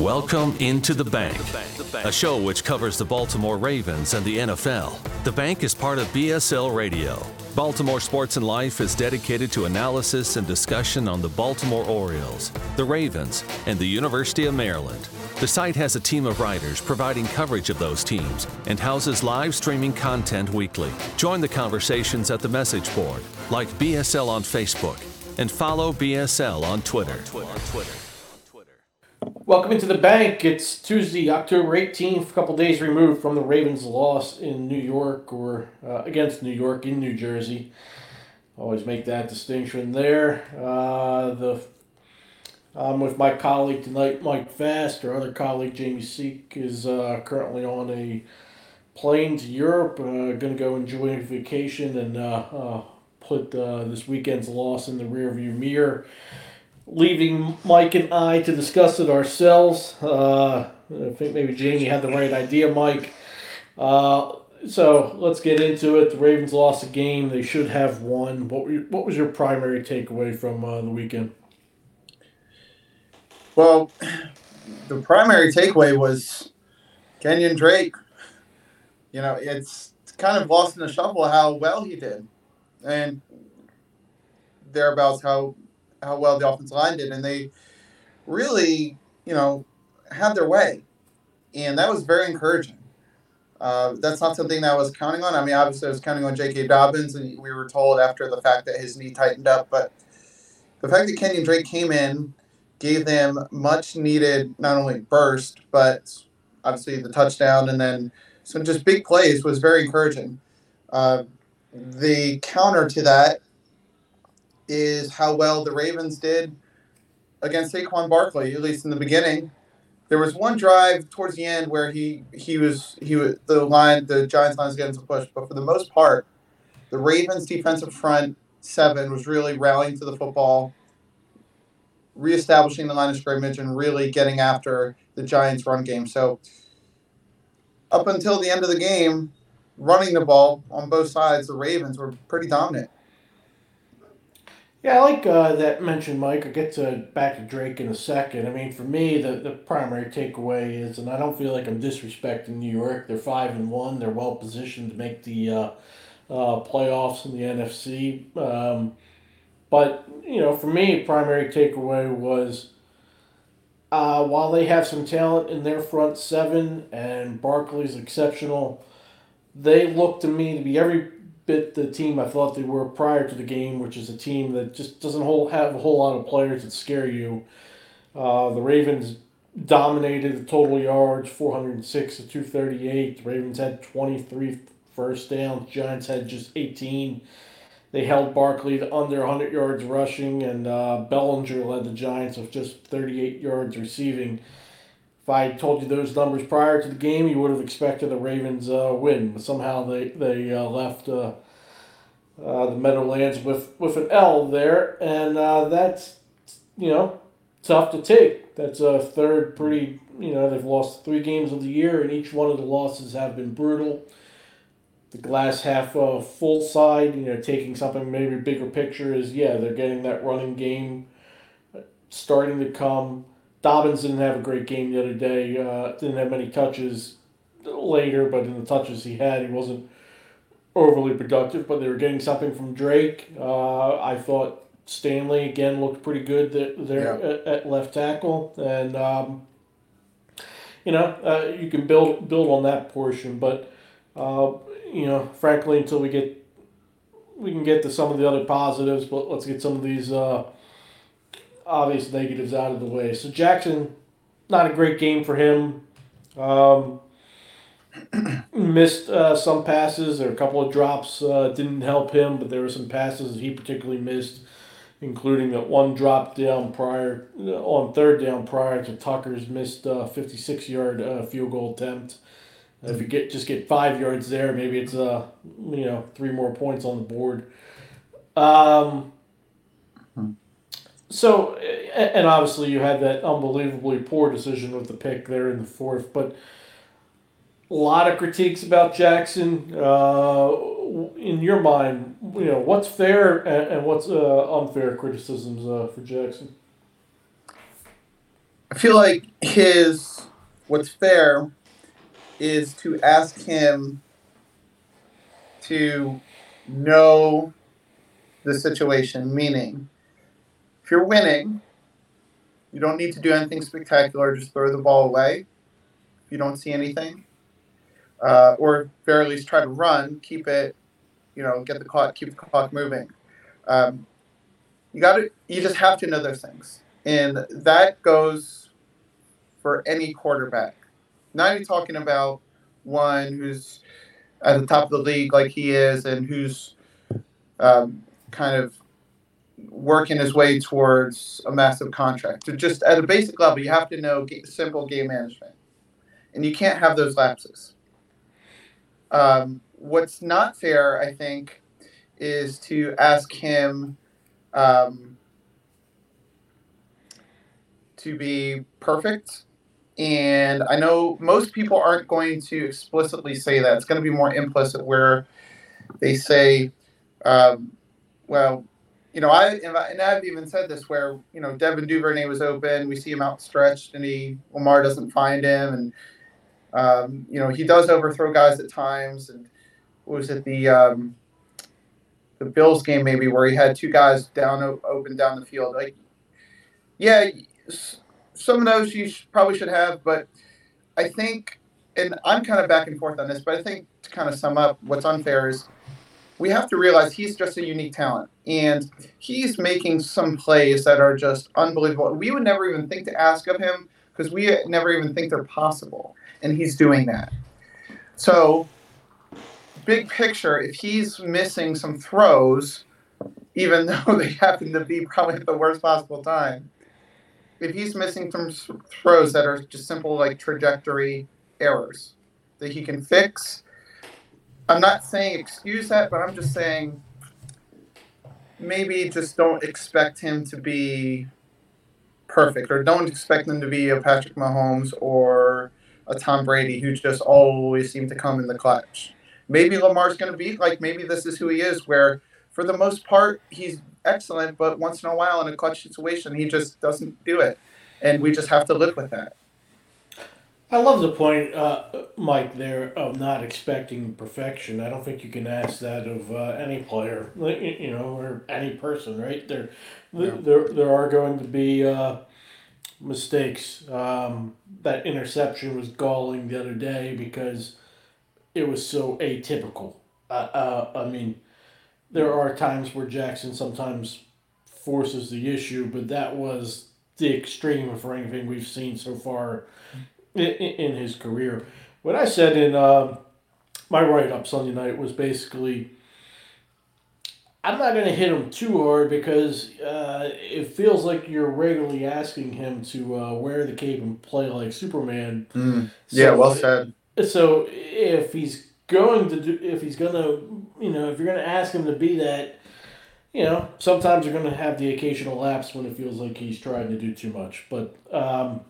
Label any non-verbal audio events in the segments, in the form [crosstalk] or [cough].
Welcome into the bank, a show which covers the Baltimore Ravens and the NFL. The bank is part of BSL Radio. Baltimore Sports and Life is dedicated to analysis and discussion on the Baltimore Orioles, the Ravens, and the University of Maryland. The site has a team of writers providing coverage of those teams and houses live streaming content weekly. Join the conversations at the message board, like BSL on Facebook, and follow BSL on Twitter. Welcome into the bank. It's Tuesday, October 18th, a couple days removed from the Ravens' loss in New York or uh, against New York in New Jersey. Always make that distinction there. Uh, the I'm with my colleague tonight, Mike Fast. Our other colleague, Jamie Seek, is uh, currently on a plane to Europe. Uh, going to go enjoy a vacation and uh, uh, put this weekend's loss in the rearview mirror leaving Mike and I to discuss it ourselves. Uh, I think maybe Jamie had the right idea, Mike. Uh, so let's get into it. The Ravens lost a game. They should have won. What were what was your primary takeaway from uh, the weekend? Well, the primary takeaway was Kenyon Drake. You know, it's kind of lost in the shuffle how well he did, and thereabouts how how well the offensive line did, and they really, you know, had their way, and that was very encouraging. Uh, that's not something that I was counting on. I mean, obviously, I was counting on J.K. Dobbins, and we were told after the fact that his knee tightened up. But the fact that Kenyon Drake came in, gave them much needed, not only burst, but obviously the touchdown, and then some just big plays was very encouraging. Uh, the counter to that is how well the Ravens did against Saquon Barkley, at least in the beginning. There was one drive towards the end where he he was he was the line the Giants line was getting some push, but for the most part, the Ravens defensive front seven was really rallying to the football, reestablishing the line of scrimmage, and really getting after the Giants' run game. So up until the end of the game, running the ball on both sides, the Ravens were pretty dominant. Yeah, I like uh, that mention, Mike. I'll get to back to Drake in a second. I mean, for me, the, the primary takeaway is, and I don't feel like I'm disrespecting New York. They're five and one. They're well positioned to make the uh, uh, playoffs in the NFC. Um, but you know, for me, primary takeaway was uh, while they have some talent in their front seven and Barkley's exceptional, they look to me to be every bit the team I thought they were prior to the game, which is a team that just doesn't whole, have a whole lot of players that scare you. Uh, the Ravens dominated the total yards, 406 to 238. The Ravens had 23 first downs. Giants had just 18. They held Barkley to under 100 yards rushing, and uh, Bellinger led the Giants with just 38 yards receiving. If I told you those numbers prior to the game, you would have expected a Ravens uh, win, but somehow they they uh, left uh, uh, the Meadowlands with with an L there, and uh, that's you know tough to take. That's a third pretty you know they've lost three games of the year, and each one of the losses have been brutal. The glass half uh, full side, you know, taking something maybe bigger picture is yeah they're getting that running game starting to come Dobbins didn't have a great game the other day. Uh, didn't have many touches later, but in the touches he had, he wasn't overly productive. But they were getting something from Drake. Uh, I thought Stanley again looked pretty good there, yeah. at, at, left tackle, and um, you know uh, you can build build on that portion. But uh, you know, frankly, until we get we can get to some of the other positives, but let's get some of these uh, obvious negatives out of the way. So Jackson, not a great game for him. Um, [clears throat] missed uh, some passes or a couple of drops uh, didn't help him, but there were some passes he particularly missed, including that one drop down prior uh, on third down prior to Tucker's missed uh, fifty six yard uh, field goal attempt. If you get just get five yards there, maybe it's uh you know three more points on the board. Um, so, and obviously you had that unbelievably poor decision with the pick there in the fourth, but a lot of critiques about Jackson. Uh, in your mind, you know what's fair and, what's uh, unfair criticisms uh, for Jackson. I feel like his what's fair is to ask him to know the situation, meaning if you're winning, you don't need to do anything spectacular, just throw the ball away if you don't see anything. Uh, or very least try to run, keep it, you know, get the clock, keep the clock moving. Um, you got to, you just have to know those things, and that goes for any quarterback. Not even talking about one who's at the top of the league like he is, and who's um, kind of working his way towards a massive contract. To just at a basic level, you have to know simple game management, and you can't have those lapses. Um, what's not fair, I think, is to ask him um, to be perfect. And I know most people aren't going to explicitly say that. It's going to be more implicit, where they say, um, well, you know, I and I've even said this where you know Devin Duvernay was open, we see him outstretched, and he Lamar doesn't find him, and um, you know he does overthrow guys at times, and was it the um, the Bills game maybe where he had two guys down open down the field? Like, yeah, some of those you probably should have, but I think, and I'm kind of back and forth on this, but I think to kind of sum up, what's unfair is we have to realize he's just a unique talent and he's making some plays that are just unbelievable. We would never even think to ask of him because we never even think they're possible, and he's doing that. So, big picture, if he's missing some throws, even [laughs] though they happen to be probably at the worst possible time, if he's missing some throws that are just simple like trajectory errors that he can fix I'm not saying excuse that, but I'm just saying maybe just don't expect him to be perfect or don't expect him to be a Patrick Mahomes or a Tom Brady who just always seem to come in the clutch. Maybe Lamar's going to be like maybe this is who he is where for the most part he's excellent but once in a while in a clutch situation he just doesn't do it and we just have to live with that. I love the point, uh, Mike, there of not expecting perfection. I don't think you can ask that of uh, any player, you know, or any person, right? There, yeah. there, there are going to be uh, mistakes. Um, that interception was galling the other day because it was so atypical. Uh, uh, I mean, there are times where Jackson sometimes forces the issue, but that was the extreme for anything we've seen so far in, in his career. What I said in uh, my write up Sunday night was basically I'm not going to hit him too hard because uh, it feels like you're regularly asking him to uh, wear the cape and play like Superman. Mm. Yeah, well said. So if he's going to do, if he's going to, you know, if you're going to ask him to be that, you know, sometimes you're going to have the occasional lapse when it feels like he's trying to do too much. But um,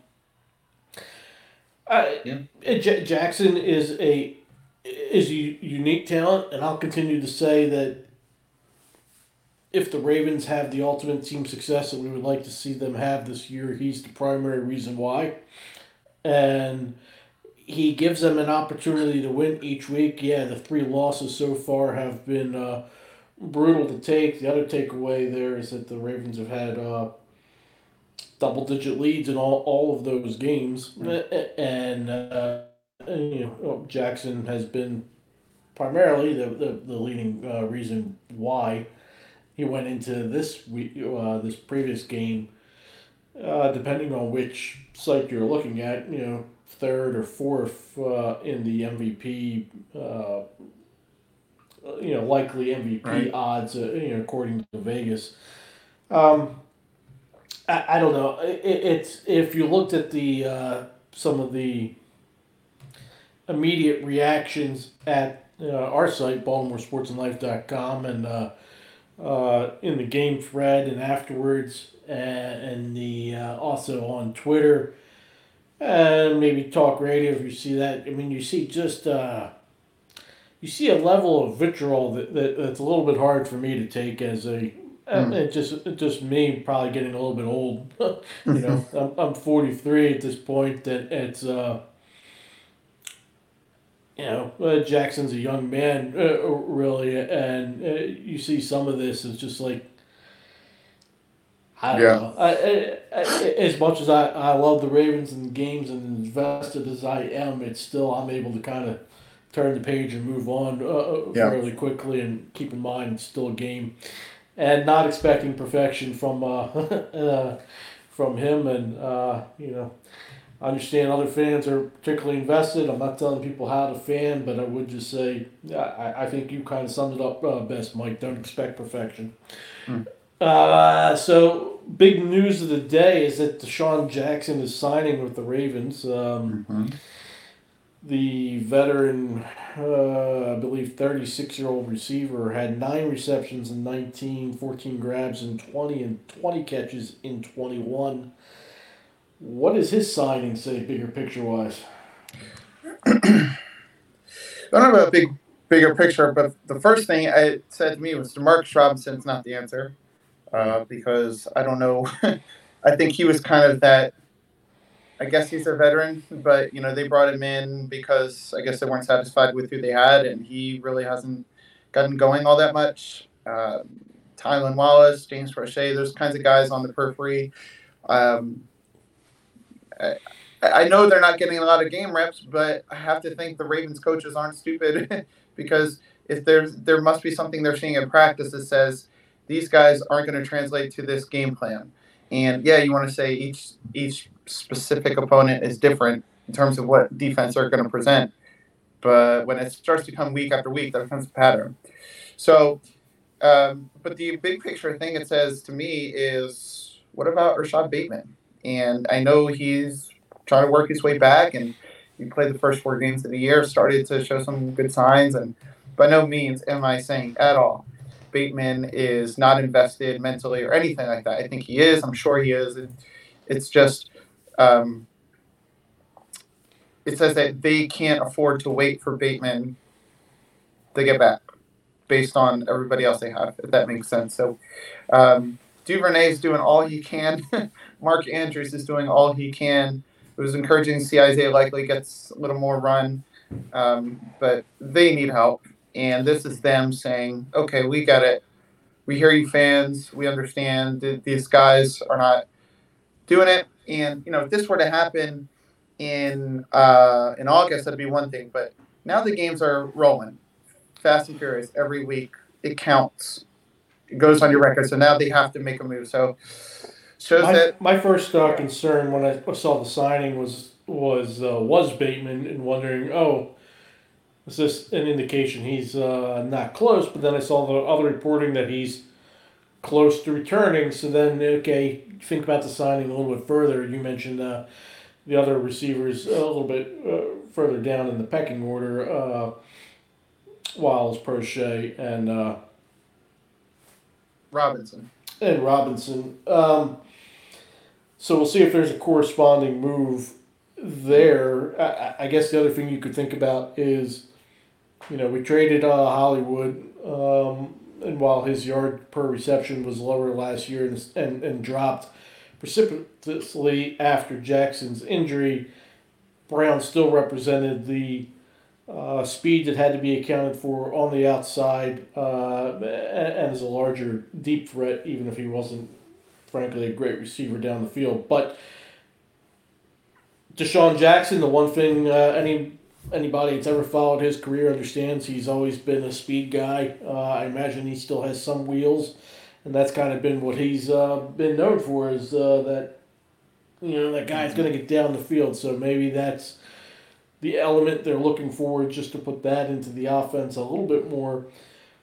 uh, yeah. J- Jackson is a is a unique talent, and I'll continue to say that if the Ravens have the ultimate team success that we would like to see them have this year, he's the primary reason why. And he gives them an opportunity to win each week. Yeah, the three losses so far have been uh, brutal to take. The other takeaway there is that the Ravens have had uh, double digit leads in all, all of those games. Mm. And, uh, and, you know, Jackson has been primarily the, the, the leading uh, reason why he went into this week, uh, this previous game, uh, depending on which site you're looking at, you know, third or fourth uh, in the MVP, uh, you know, likely MVP right. odds, uh, you know, according to Vegas. Um, I, I don't know. It, it's if you looked at the uh, some of the immediate reactions at uh, our site, BaltimoreSportsAndLife.com, and uh, uh, in the game thread and afterwards, and, and the uh, also on Twitter, and maybe talk radio if you see that. I mean, you see just uh, you see a level of vitriol that, that that's a little bit hard for me to take as a Mm. It just it just me probably getting a little bit old. [laughs] you know, [laughs] I'm I'm 43 at this point. That it's uh, you know, uh, Jackson's a young man, uh, really, and uh, you see some of this. It's just like I don't yeah. know. I, I, I, as much as I, I love the Ravens and games and invested as I am, it's still I'm able to kind of turn the page and move on uh, uh, yeah. fairly quickly and keep in mind it's still a game, and not expecting perfection from uh, [laughs] uh from him and uh, you know. I understand other fans are particularly invested. I'm not telling people how to fan, but I would just say I, I think you kind of summed it up uh, best, Mike. Don't expect perfection. Hmm. Uh, so big news of the day is that DeSean Jackson is signing with the Ravens. Um, mm-hmm. The veteran, uh, I believe, 36 year old receiver had nine receptions in 19, 14 grabs in 20, and 20 catches in 21. What does his signing say, bigger picture wise? [clears throat] I don't have a big, bigger picture, but the first thing I said to me was Demarcus Robinson's not the answer uh, because I don't know. [laughs] I think he was kind of that. I guess he's a veteran, but you know they brought him in because I guess they weren't satisfied with who they had, and he really hasn't gotten going all that much. Uh, Tylan Wallace, James Proche, those kinds of guys on the periphery. Um, I, I know they're not getting a lot of game reps, but I have to think the Ravens coaches aren't stupid [laughs] because if there's there must be something they're seeing in practice that says these guys aren't going to translate to this game plan. And yeah, you want to say each each specific opponent is different in terms of what defense they're going to present. But when it starts to come week after week, that becomes a pattern. So, um, but the big picture thing it says to me is, what about Rashod Bateman? And I know he's trying to work his way back, and he played the first four games of the year, started to show some good signs, and by no means am I saying at all Bateman is not invested mentally or anything like that. I think he is. I'm sure he is. It, it's just um, it says that they can't afford to wait for Bateman to get back based on everybody else they have, if that makes sense. So um, Duvernay is doing all he can. [laughs] Mark Andrews is doing all he can. It was encouraging to see Isaiah Likely gets a little more run, um, but they need help. And this is them saying, okay, we got it. We hear you, fans. We understand that these guys are not doing it. And, you know, if this were to happen in uh, in August, that'd be one thing. But now the games are rolling fast and furious every week. It counts. It goes on your record. So now they have to make a move. So shows my, that my first uh, concern when I saw the signing was was uh, was Bateman and wondering, oh, is this an indication he's uh, not close? But then I saw the other reporting that he's close to returning. So then, okay, think about the signing a little bit further. You mentioned uh, the other receivers a little bit uh, further down in the pecking order. Uh, Wallace, Proche, and uh, Robinson. And Robinson. Um, so we'll see if there's a corresponding move there. I, I guess the other thing you could think about is you know, we traded uh, Hollywood, um, and while his yard per reception was lower last year and, and, and dropped precipitously after Jackson's injury, Brown still represented the uh, speed that had to be accounted for on the outside uh, and, as a larger deep threat, even if he wasn't, frankly, a great receiver down the field. But DeSean Jackson, the one thing uh, any anybody that's ever followed his career understands he's always been a speed guy. Uh, I imagine he still has some wheels, and that's kind of been what he's uh, been known for is uh, that you know that guy's going to get down the field. So maybe that's the element they're looking for just to put that into the offense a little bit more.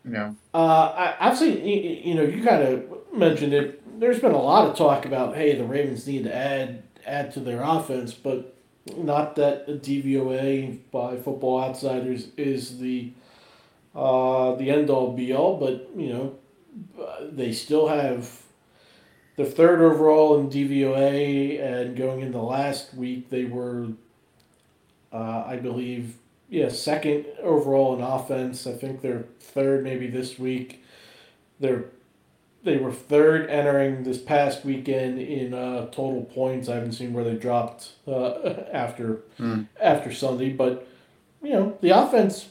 Yeah. Uh, I, I've seen you know you kind of mentioned it. There's been a lot of talk about hey the Ravens need to add add to their offense, but not that DVOA by Football Outsiders is the uh, the end all be all, but you know they still have the third overall in DVOA, and going into last week they were, uh, I believe, yeah, second overall in offense. I think they're third maybe this week. They're they were third entering this past weekend in uh, total points. I haven't seen where they dropped uh, [laughs] after Mm. after Sunday, but you know the offense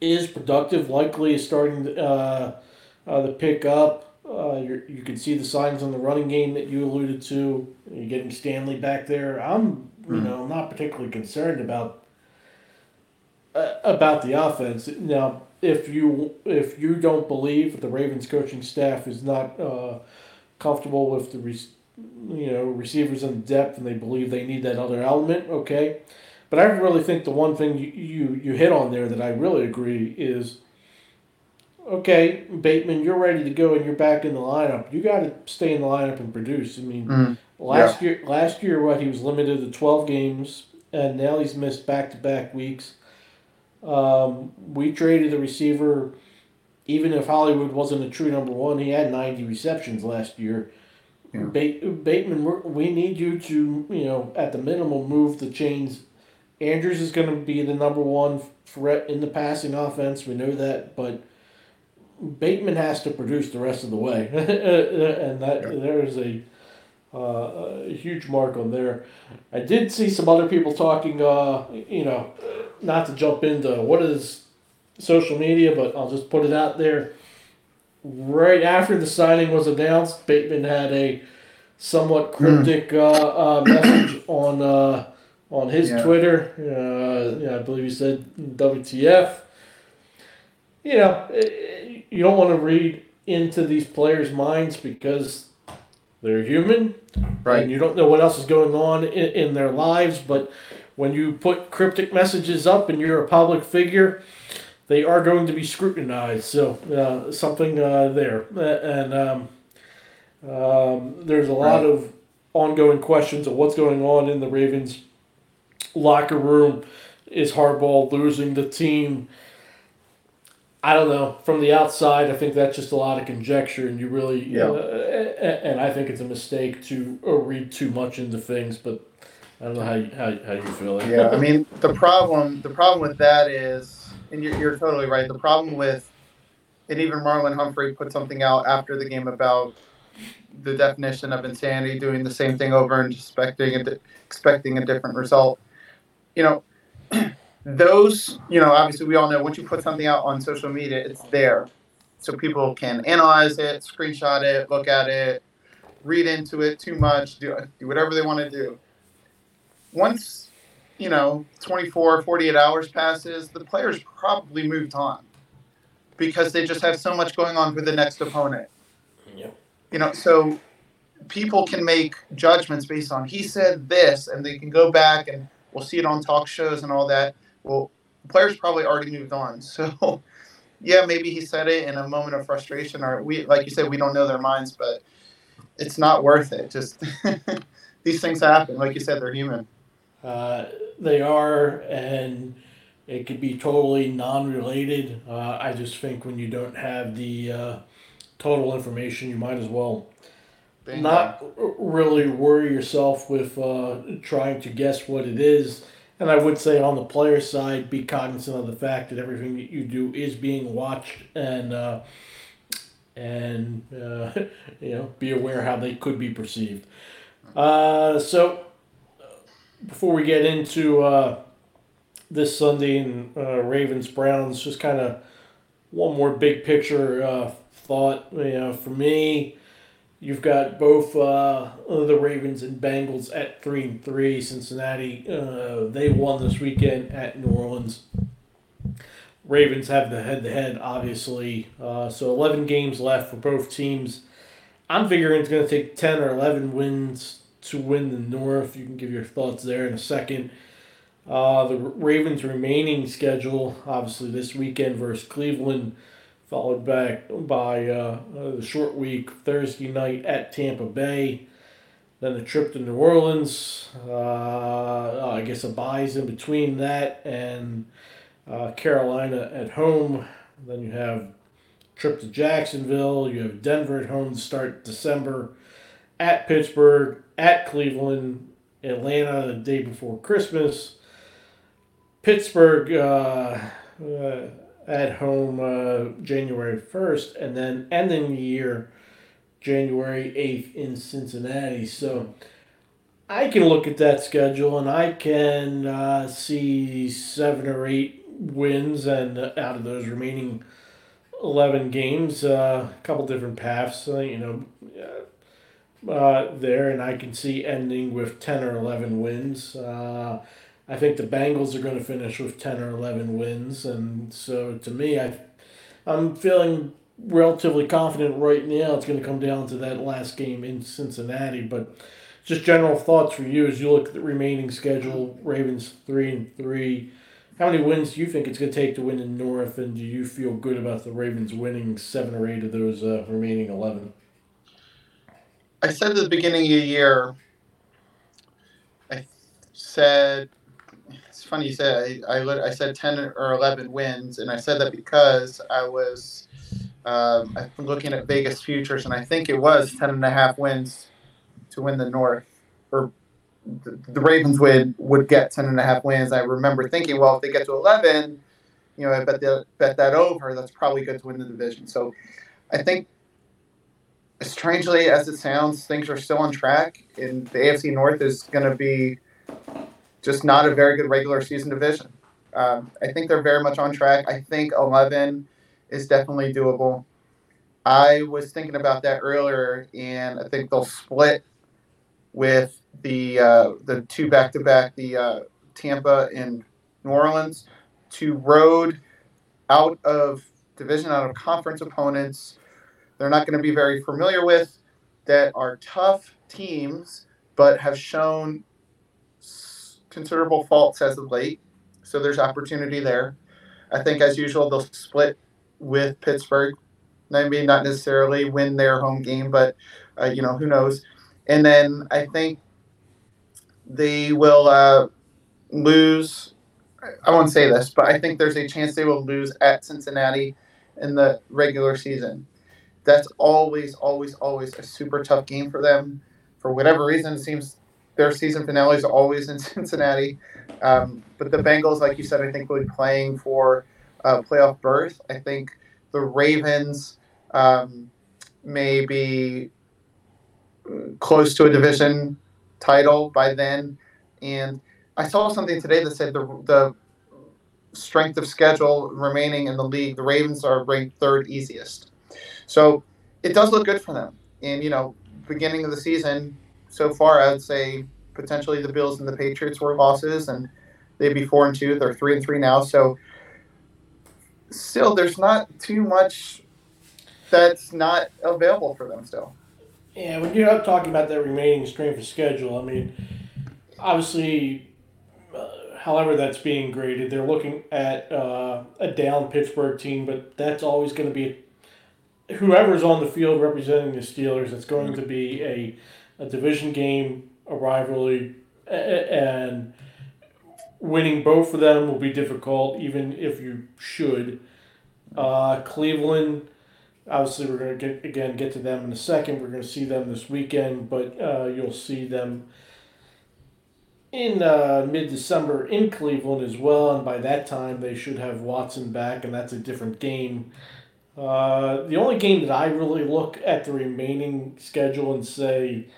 is productive. Likely is starting uh, uh, to pick up. Uh, you you can see the signs on the running game that you alluded to. You're getting Stanley back there. I'm you Mm. know not particularly concerned about uh, about the offense now. If you if you don't believe that the Ravens coaching staff is not uh, comfortable with the re- you know receivers in depth and they believe they need that other element, okay. But I really think the one thing you, you, you hit on there that I really agree is okay, Bateman, you're ready to go and you're back in the lineup. You got to stay in the lineup and produce. I mean, Mm. last year last year what he was limited to 12 games and now he's missed back-to-back weeks. Um, we traded the receiver even if Hollywood wasn't a true number 1, he had 90 receptions last year. Yeah. Ba- Bateman, we're, we need you to, you know, at the minimum, move the chains. Andrews is going to be the number one threat in the passing offense. We know that, but Bateman has to produce the rest of the way, [laughs] and that Yeah. there is a, uh, a huge mark on there. I did see some other people talking. Uh, you know, not to jump into what is social media, but I'll just put it out there. Right after the signing was announced, Bateman had a somewhat cryptic uh, uh, message [coughs] on uh, on his Yeah. Twitter. Uh, yeah, I believe he said WTF. You know, eh, you don't want to read into these players' minds because they're human and Right. you don't know what else is going on in, in their lives. But when you put cryptic messages up and you're a public figure, they are going to be scrutinized. So uh, something uh, there, and um, um, there's a lot Right. of ongoing questions of what's going on in the Ravens locker room. Is Harbaugh losing the team? I don't know. From the outside, I think that's just a lot of conjecture, and you really, Yeah. uh, and I think it's a mistake to read too much into things. But I don't know how you, how, how you feel. Yeah, I mean the problem the problem with that is, and you're, you're totally right. The problem with, and even Marlon Humphrey put something out after the game about the definition of insanity, doing the same thing over and expecting a expecting a different result. You know, [clears throat] those you know obviously we all know once you put something out on social media, it's there, so people can analyze it, screenshot it, look at it, read into it too much, do do whatever they want to do. Once you know 24 48 hours passes the players probably moved on because they just have so much going on with the next opponent. Yep. you know so people can make judgments based on he said this and they can go back and we'll see it on talk shows and all that well the players probably already moved on [laughs] so yeah maybe he said it in a moment of frustration or we like you said we don't know their minds but it's not worth it just [laughs] these things happen like you said they're human Uh, they are, and it could be totally non-related. Uh, I just think when you don't have the uh, total information, you might as well Bingo. not really worry yourself with uh, trying to guess what it is. And I would say on the player side, be cognizant of the fact that everything that you do is being watched, and uh, and uh, [laughs] you know, be aware how they could be perceived. Uh, so before we get into uh, this Sunday and uh, Ravens Browns, just kind of one more big picture uh, thought. You know, for me, you've got both uh, the Ravens and Bengals at three and three. Cincinnati, uh, they won this weekend at New Orleans. Ravens have the head to head, obviously. Uh, so 11 games left for both teams. I'm figuring it's going to take 10 or 11 wins to win the North. You can give your thoughts there in a second. Uh, the Ravens' remaining schedule, obviously, this weekend versus Cleveland, followed back by uh, uh, the short week Thursday night at Tampa Bay. Then a trip to New Orleans. Uh, I guess a buys in between that and uh, Carolina at home. Then you have trip to Jacksonville. You have Denver at home to start December. At Pittsburgh, at Cleveland, Atlanta the day before Christmas. Pittsburgh uh, uh, at home uh, January 1st, and then ending the year January 8th in Cincinnati. So I can look at that schedule and I can uh, see seven or eight wins, and uh, out of those remaining 11 games, uh, a couple different paths, uh, you know. Uh, there, and I can see ending with 10 or 11 wins. Uh, I think the Bengals are going to finish with 10 or 11 wins, and so to me, I, I'm feeling relatively confident right now it's going to come down to that last game in Cincinnati. But just general thoughts for you as you look at the remaining schedule: Ravens three and three. How many wins do you think it's going to take to win in North, and do you feel good about the Ravens winning seven or eight of those uh, remaining eleven? I said at the beginning of the year. I said funny you said I, I, I said ten or eleven wins, and I said that because I was um, I've been looking at Vegas futures, and I think it was 10 and a half wins to win the North, or the, the Ravens would would get 10 and a half wins. I remember thinking, well, if they get to 11, you know, I bet the, bet that over. That's probably good to win the division. So, I think, strangely as it sounds, things are still on track, and the AFC North is going to be just not a very good regular season division. Um, I think they're very much on track. I think 11 is definitely doable. I was thinking about that earlier, and I think they'll split with the uh, the two back to back, the uh, Tampa and New Orleans, to road out of division, out of conference opponents. They're not going to be very familiar with that are tough teams, but have shown considerable faults as of late. So there's opportunity there. I think, as usual, they'll split with Pittsburgh. Maybe not necessarily win their home game, but uh, you know who knows. And then I think they will uh, lose. I won't say this, but I think there's a chance they will lose at Cincinnati in the regular season. That's always, always, always a super tough game for them. For whatever reason, it seems their season finale is always in [laughs] Cincinnati. Um, but the Bengals, like you said, I think will be playing for uh, playoff berth. I think the Ravens um, may be close to a division title by then. And I saw something today that said the, the strength of schedule remaining in the league, the Ravens are ranked third easiest. So it does look good for them. And, you know, beginning of the season, so far, I would say potentially the Bills and the Patriots were losses, and they'd be four and two. They're three and three now. So still, there's not too much that's not available for them still. Yeah, when you're talking about that remaining strength of schedule, I mean, obviously, uh, however that's being graded, they're looking at uh, a down Pittsburgh team, but that's always going to be whoever's on the field representing the Steelers. It's going to be a, a division game, a rivalry, and winning both of them will be difficult, even if you should. Uh, Cleveland, obviously, we're going to get again get to them in a second. We're going to see them this weekend, but uh, you'll see them in uh, mid December in Cleveland as well, and by that time they should have Watson back, and that's a different game. Uh, the only game that I really look at the remaining schedule and say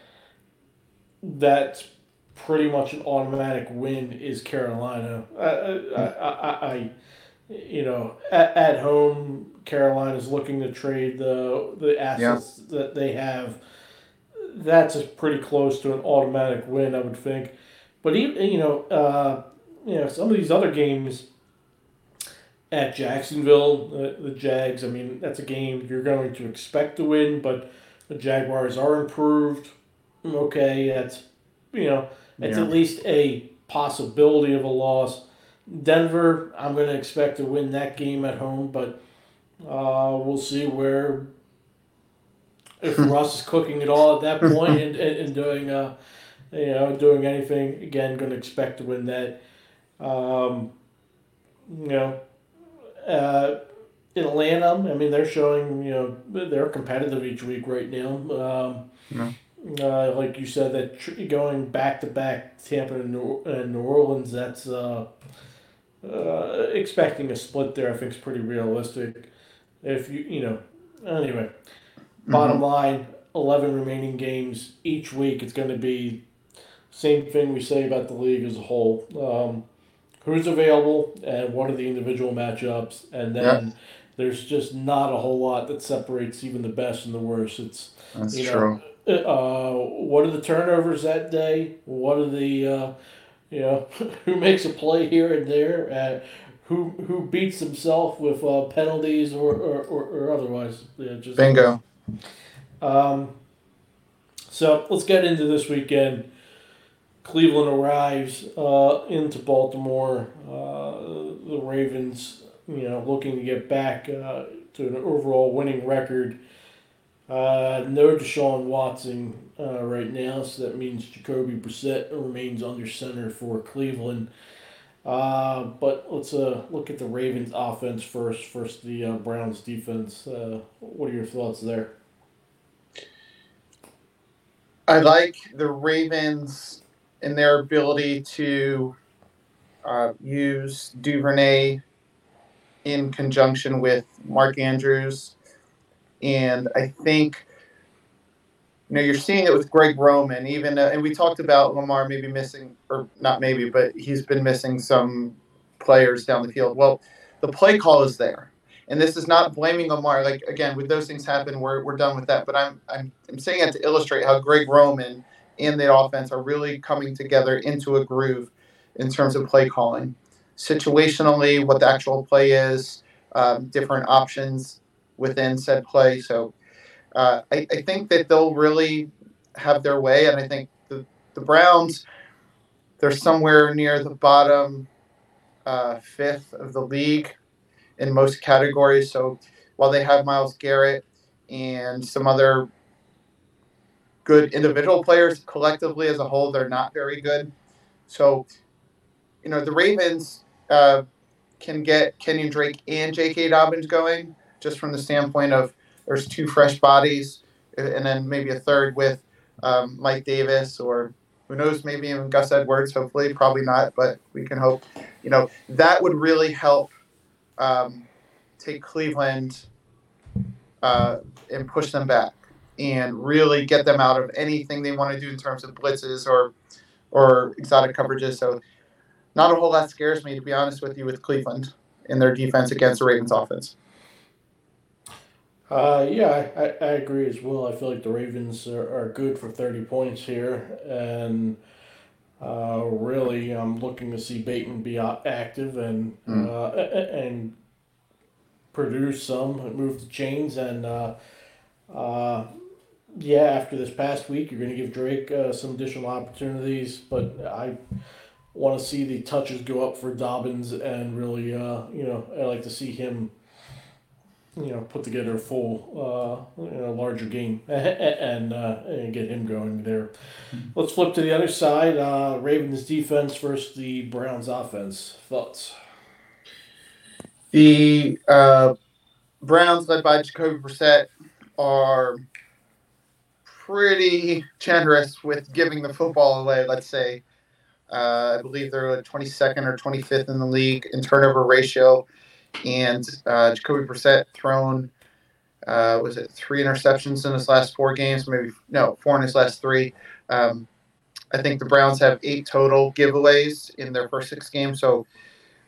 that's pretty much an automatic win is Carolina. I, I, I, I you know, at, at home, Carolina's looking to trade the the assets yeah. that they have. That's a pretty close to an automatic win, I would think. But even you know, uh, you know, some of these other games at Jacksonville, the, the Jags. I mean, that's a game you're going to expect to win, but the Jaguars are improved. Okay, that's you know it's yeah. at least a possibility of a loss. Denver, I'm going to expect to win that game at home, but uh, we'll see where if [laughs] Russ is cooking at all at that point and, and, and doing uh, you know doing anything again. Going to expect to win that. Um, you know, uh, Atlanta. I mean, they're showing you know they're competitive each week right now. Um, yeah. Uh, like you said, that tr- going back to back Tampa and New, and New Orleans, that's uh, uh, expecting a split there. I think is pretty realistic. If you you know, anyway, bottom mm-hmm. line, 11 remaining games each week, it's going to be same thing we say about the league as a whole. Um, who's available and what are the individual matchups, and then yep. there's just not a whole lot that separates even the best and the worst. It's that's you know, true. Uh, what are the turnovers that day? What are the uh, you know [laughs] who makes a play here and there? Uh, who who beats himself with uh, penalties or, or, or, or otherwise? Yeah, just bingo. Um, so let's get into this weekend. Cleveland arrives uh, into Baltimore. Uh, the Ravens, you know, looking to get back uh, to an overall winning record. Uh, no Deshaun Watson uh, right now, so that means Jacoby Brissett remains under center for Cleveland. Uh, but let's uh, look at the Ravens offense first, first the uh, Browns defense. Uh, what are your thoughts there? I like the Ravens and their ability to uh, use Duvernay in conjunction with Mark Andrews. And I think, you know, you're seeing it with Greg Roman, even, uh, and we talked about Lamar maybe missing, or not maybe, but he's been missing some players down the field. Well, the play call is there. And this is not blaming Lamar. Like, again, when those things happen, we're, we're done with that. But I'm, I'm, I'm saying it to illustrate how Greg Roman – and the offense are really coming together into a groove in terms of play calling. Situationally, what the actual play is, um, different options within said play. So uh, I, I, think that they'll really have their way, and I think the, the Browns, they're somewhere near the bottom uh, fifth of the league in most categories. So while they have Myles Garrett and some other good individual players. Collectively, as a whole, they're not very good. So, you know, the Ravens uh, can get Kenyon Drake and J.K. Dobbins going just from the standpoint of there's two fresh bodies, and then maybe a third with um, Mike Davis or who knows, maybe even Gus Edwards. Hopefully, probably not, but we can hope. You know, that would really help um, take Cleveland uh, and push them back and really get them out of anything they want to do in terms of blitzes or or exotic coverages. So not a whole lot scares me to be honest with you with Cleveland in their defense against the Ravens offense. Uh, yeah, I, I agree as well. I feel like the Ravens are, are good for 30 points here. And uh, really, I'm looking to see Bateman be active and mm. uh, and produce some, move the chains, and uh, uh, yeah, after this past week, you're going to give Drake uh, some additional opportunities, but I want to see the touches go up for Dobbins and really, uh, you know, I like to see him, you know, put together a full, uh, you know, larger game [laughs] and uh, and get him going there. Mm-hmm. Let's flip to the other side. Uh, Ravens defense versus the Browns offense. Thoughts? The uh, Browns, led by Jacoby Brissett, are pretty generous with giving the football away. Let's say, uh, I believe they're 22nd or 25th in the league in turnover ratio, and uh, Jacoby Brissett thrown uh, was it three interceptions in his last four games? Maybe no, four in his last three. Um, I think the Browns have eight total giveaways in their first six games. So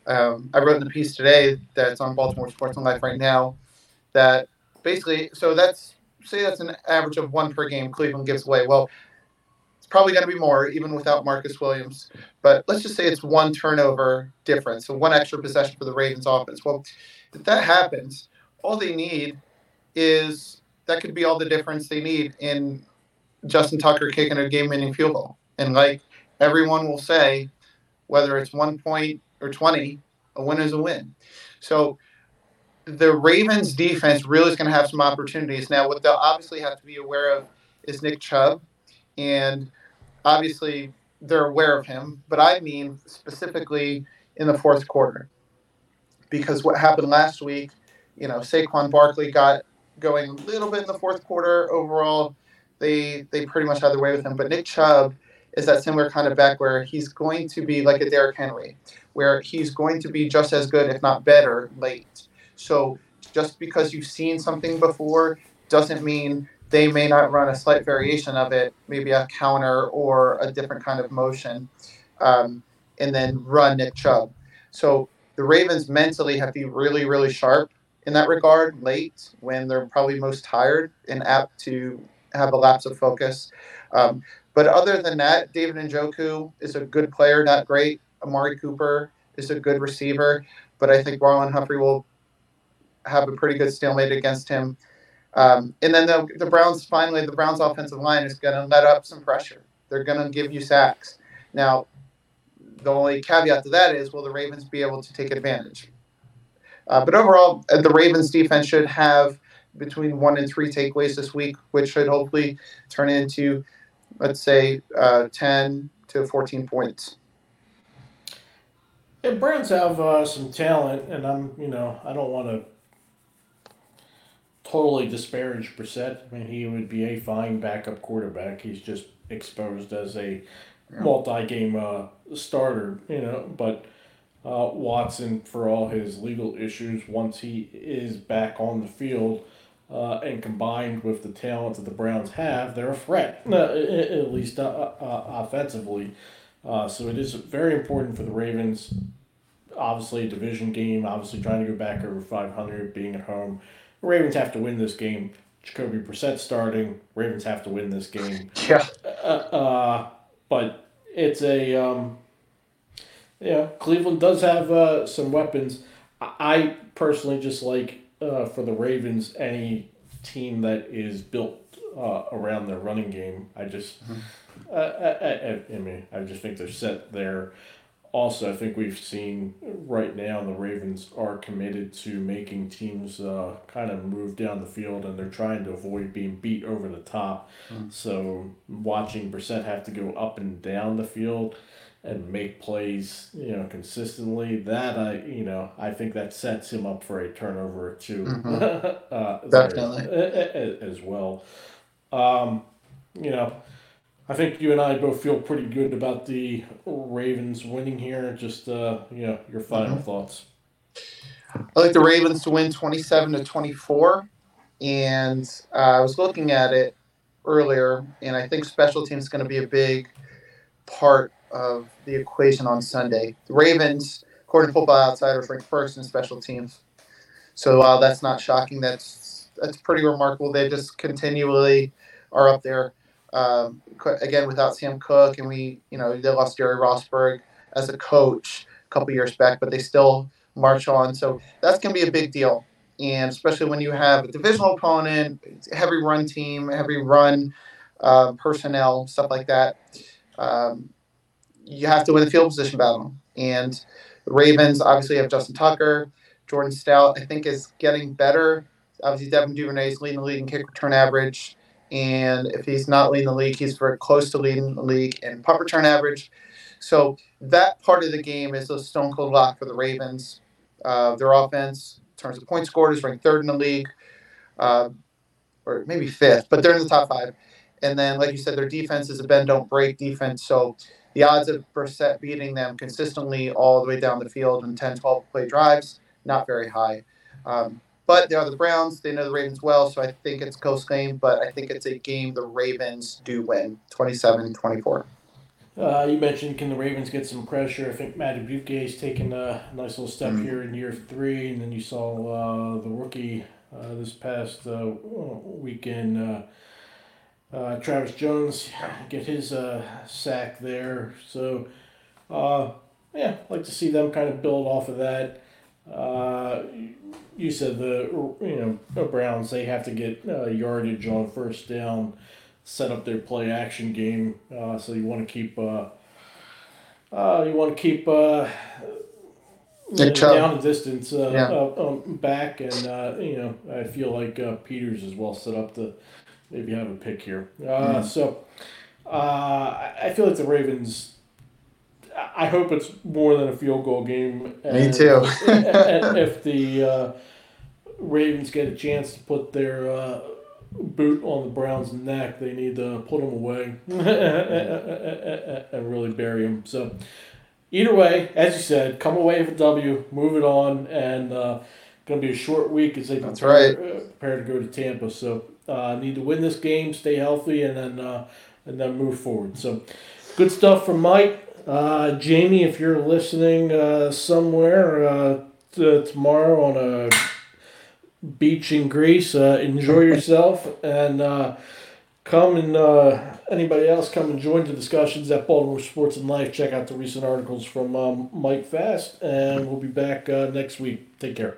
um, I wrote in the piece today that's on Baltimore Sports and Life right now that basically, so that's say that's an average of one per game Cleveland gives away. Well, probably going to be more even without Marcus Williams. But let's just say it's one turnover difference, so one extra possession for the Ravens offense. Well, if that happens, all they need is that could be all the difference they need in Justin Tucker kicking a game-winning field goal. And like everyone will say, whether it's one point or twenty, a win is a win. So the Ravens defense really is going to have some opportunities. Now, what they'll obviously have to be aware of is Nick Chubb, and obviously they're aware of him, but I mean specifically in the fourth quarter. Because what happened last week, you know, Saquon Barkley got going a little bit in the fourth quarter. Overall, they they pretty much had their way with him. But Nick Chubb is that similar kind of back where he's going to be like a Derrick Henry, where he's going to be just as good, if not better, late. So just because you've seen something before doesn't mean they may not run a slight variation of it, maybe a counter or a different kind of motion, um, and then run Nick Chubb. So the Ravens mentally have to be really, really sharp in that regard late when they're probably most tired and apt to have a lapse of focus. Um, but other than that, David Njoku is a good player, not great. Amari Cooper is a good receiver, but I think Marlon Humphrey will have a pretty good stalemate against him. Um, and then the, the Browns, finally, the Browns' offensive line is going to let up some pressure. They're going to give you sacks. Now, the only caveat to that is will the Ravens be able to take advantage? Uh, but overall, uh, the Ravens defense should have between one and three takeaways this week, which should hopefully turn into, let's say, uh, 10 to 14 points. Yeah, Browns have uh, some talent, and I'm, you know, I don't want to totally disparage Brissett. I mean, he would be a fine backup quarterback. He's just exposed as a multi-game uh, starter, you know. But uh, Watson, for all his legal issues, once he is back on the field, uh, and combined with the talent that the Browns have, they're a threat, [laughs] uh, at least uh, uh, offensively. so it is very important for the Ravens. Obviously, a division game. Obviously, trying to go back over five hundred, being at home. Ravens have to win this game. Jacoby Brissett starting. Ravens have to win this game. [laughs] Yeah. Uh, but it's a um, yeah. Cleveland does have uh, some weapons. I personally just like uh, for the Ravens any team that is built uh, around their running game. I just, mm-hmm. I, I, I, mean, I just think they're set there. Also, I think we've seen right now the Ravens are committed to making teams uh, kind of move down the field, and they're trying to avoid being beat over the top. Mm-hmm. So, watching Brissett have to go up and down the field and make plays, you know, consistently, that I, you know, I think that sets him up for a turnover or 2 mm-hmm. [laughs] uh, Definitely. as well. Um, you know, I think you and I both feel pretty good about the Ravens winning here. Just, uh, you know, your final mm-hmm. thoughts. I like the Ravens to win 27 to 24. And uh, I was looking at it earlier, and I think special teams is going to be a big part of the equation on Sunday. The Ravens, according to Football Outsiders, ranked first in special teams. So while that's not shocking, that's that's pretty remarkable. They just continually are up there. Um, again, without Sam Koch, and we, you know, they lost Jerry Rosburg as a coach a couple years back, but they still march on. So that's going to be a big deal. And especially when you have a divisional opponent, heavy run team, heavy run uh, personnel, stuff like that. Um, you have to win the field position battle. And the Ravens obviously have Justin Tucker. Jordan Stout, I think, is getting better. Obviously, Devin Duvernay is leading the league in kick return average. And if he's not leading the league, he's very close to leading the league in punt return average. So that part of the game is a stone cold lock for the Ravens. Uh, their offense, in terms of points scored, is ranked third in the league, uh, or maybe fifth, but they're in the top five. And then, like you said, their defense is a bend don't break defense. So the odds of Brissett beating them consistently all the way down the field in 10, 12 play drives, not very high. Um, but they are the Browns. They know the Ravens well, so I think it's a close game, but I think it's a game the Ravens do win 27 24. Uh, you mentioned can the Ravens get some pressure? I think Matt is taking a nice little step mm-hmm. here in year three, and then you saw uh, the rookie uh, this past uh, weekend uh, uh, Travis Jones get his uh, sack there. So, uh, yeah, I'd like to see them kind of build off of that. Uh, you said the you know Browns they have to get uh, yardage on first down, set up their play action game. Uh, so you want to keep uh, uh, you want to keep uh, down the distance uh, yeah. uh, um, back, and uh, you know I feel like uh, Peters is well set up to maybe have a pick here. Uh, mm. So uh, I feel like the Ravens. I hope it's more than a field goal game. Me too. [laughs] and if the uh, Ravens get a chance to put their uh, boot on the Browns' neck, they need to put them away [laughs] and really bury them. So either way, as you said, come away with a W, move it on, and uh, going to be a short week as they prepare, right. uh, prepare to go to Tampa. So Uh, need to win this game, stay healthy, and then uh, and then move forward. So, good stuff from Mike. Uh, Jamie, if you're listening uh, somewhere uh, t- tomorrow on a beach in Greece, uh, enjoy [laughs] yourself and uh, come and uh, anybody else come and join the discussions at Baltimore Sports and Life. Check out the recent articles from um, Mike Fast, and we'll be back uh, next week. Take care.